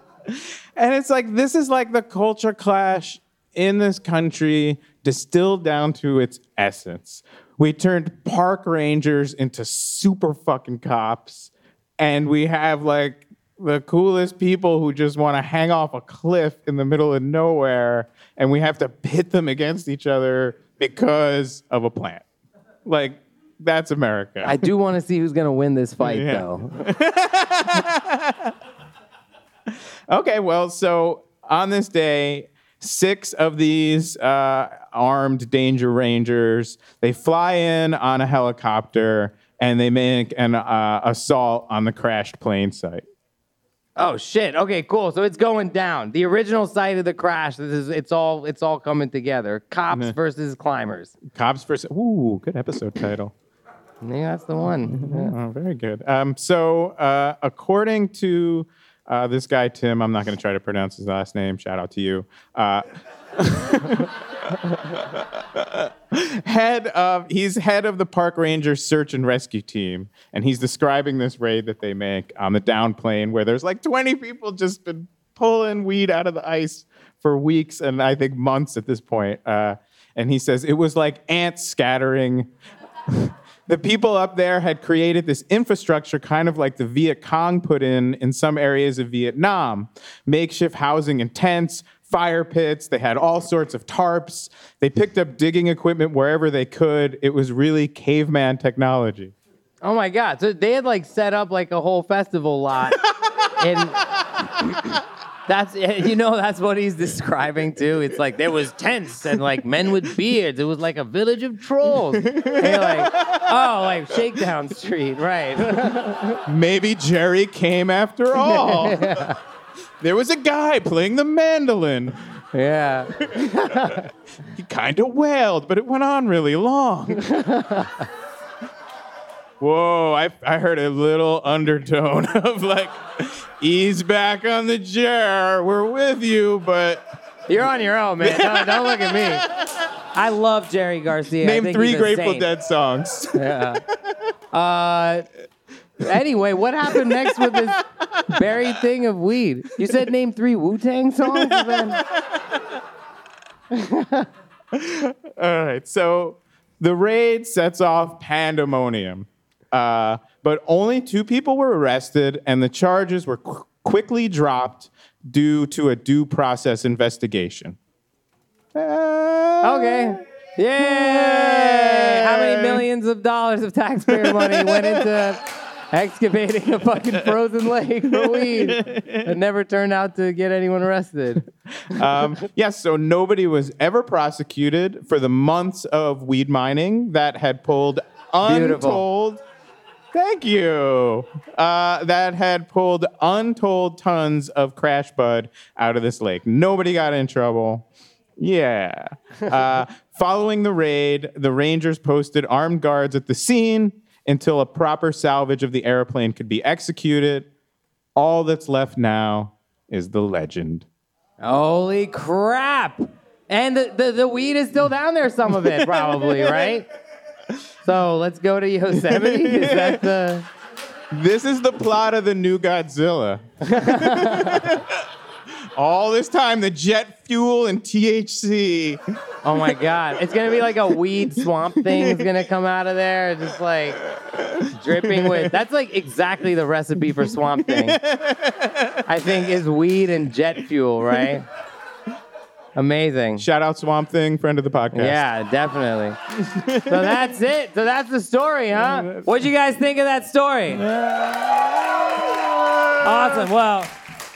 and it's like this is like the culture clash in this country distilled down to its essence. We turned park rangers into super fucking cops, and we have like the coolest people who just want to hang off a cliff in the middle of nowhere, and we have to pit them against each other because of a plant. Like, that's America. I do want to see who's gonna win this fight, Yeah. though. Okay, well, so on this day, six of these uh, armed danger rangers they fly in on a helicopter and they make an uh, assault on the crashed plane site. Oh shit. Okay, cool. So it's going down. The original site of the crash. This is it's all it's all coming together. Cops versus climbers. Cops versus. Ooh, good episode title. Yeah, that's the one. Yeah. Oh, very good. Um, so, uh, according to uh, this guy Tim, I'm not going to try to pronounce his last name. Shout out to you. Uh, head of he's head of the park ranger search and rescue team, and he's describing this raid that they make on the down plane where there's like 20 people just been pulling weed out of the ice for weeks and I think months at this point. Uh, and he says it was like ants scattering the people up there had created this infrastructure kind of like the Viet Cong put in in some areas of Vietnam makeshift housing and tents, fire pits. They had all sorts of tarps. They picked up digging equipment wherever they could. It was really caveman technology. Oh my god. So they had like set up like a whole festival lot. and that's you know that's what he's describing too. It's like there was tents and like men with beards. It was like a village of trolls. And you're like, oh, like Shakedown Street, right? Maybe Jerry came after all. There was a guy playing the mandolin. yeah. He kind of wailed, but it went on really long. Whoa, I, I heard a little undertone of like, ease back on the chair. We're with you, but You're on your own, man. Don't, don't look at me. I love Jerry Garcia. I Name think three Grateful saint. Dead songs. Yeah. Uh, anyway, what happened next with this buried thing of weed? You said name three Wu Tang songs. then- All right, so the raid sets off pandemonium, uh, but only two people were arrested, and the charges were qu- quickly dropped due to a due process investigation. Okay. Yay! How many millions of dollars of taxpayer money went into excavating a fucking frozen lake for weed that never turned out to get anyone arrested? Um, yes, so nobody was ever prosecuted for the months of weed mining that had pulled Beautiful. Thank you. Uh, that had pulled untold tons of crash bud out of this lake. Nobody got in trouble. Yeah. Uh, following the raid, the Rangers posted armed guards at the scene until a proper salvage of the airplane could be executed. All that's left now is the legend. Holy crap! And the, the, the weed is still down there, some of it probably, right? So let's go to Yosemite. Is that the. This is the plot of the new Godzilla. All this time, the jet fuel and THC. Oh my god. It's gonna be like a weed swamp thing is gonna come out of there, just like dripping with that's like exactly the recipe for swamp thing. I think is weed and jet fuel, right? Amazing. Shout out Swamp Thing, friend of the podcast. Yeah, definitely. so that's it. So that's the story, huh? What'd you guys think of that story? Awesome. Well,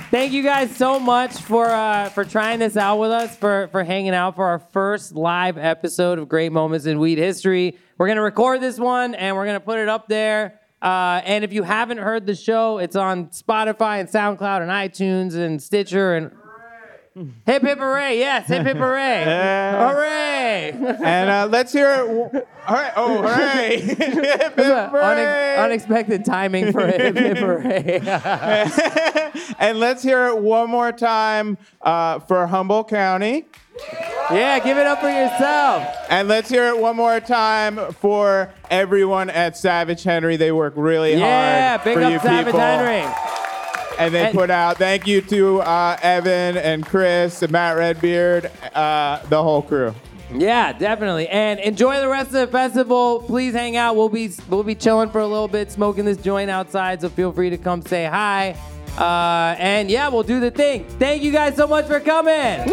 thank you guys so much for uh, for trying this out with us, for for hanging out for our first live episode of Great Moments in Weed History. We're gonna record this one and we're gonna put it up there. Uh, and if you haven't heard the show, it's on Spotify and SoundCloud and iTunes and Stitcher and hip hip hooray! Yes, hip hip hooray! Hooray! And uh, let's hear it. w- Hooray. Oh, hooray. Hip, hip, hooray. unexpected timing for hip hip hooray. and let's hear it one more time uh, for Humboldt County. yeah, give it up for yourself. And let's hear it one more time for everyone at Savage Henry. They work really Yeah, hard big for up you Savage people. Henry. And they And- put out, thank you to uh, Evan and Chris and Matt Redbeard, uh, the whole crew. Yeah, definitely. And enjoy the rest of the festival. Please hang out. We'll be we'll be chilling for a little bit, smoking this joint outside. So feel free to come say hi. Uh, and yeah, we'll do the thing. Thank you guys so much for coming.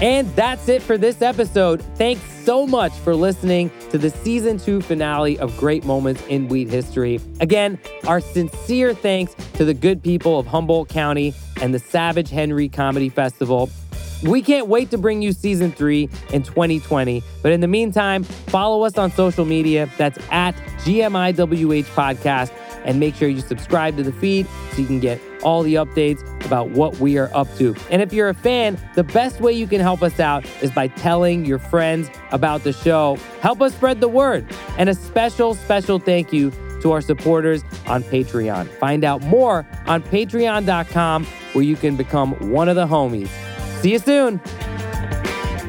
And that's it for this episode. Thanks so much for listening to the season two finale of Great Moments in Weed History. Again, our sincere thanks to the good people of Humboldt County and the Savage Henry Comedy Festival. We can't wait to bring you season three in 2020. But in the meantime, follow us on social media. That's at GMIWH Podcast. And make sure you subscribe to the feed so you can get all the updates about what we are up to. And if you're a fan, the best way you can help us out is by telling your friends about the show. Help us spread the word. And a special, special thank you to our supporters on Patreon. Find out more on patreon.com where you can become one of the homies. See you soon.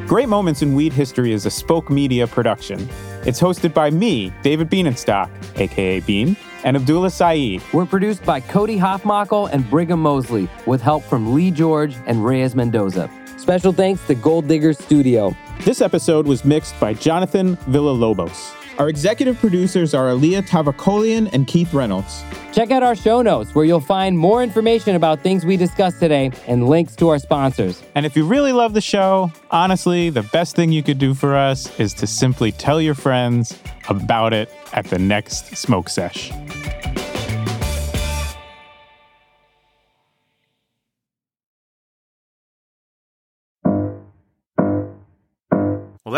Great Moments in Weed History is a Spoke Media production. It's hosted by me, David Bienenstock, aka Bean, and Abdullah Saeed. We're produced by Cody Hoffmackel and Brigham Mosley with help from Lee George and Reyes Mendoza. Special thanks to Gold Digger Studio. This episode was mixed by Jonathan Villalobos. Our executive producers are Alia Tavakolian and Keith Reynolds. Check out our show notes where you'll find more information about things we discussed today and links to our sponsors. And if you really love the show, honestly, the best thing you could do for us is to simply tell your friends about it at the next smoke sesh.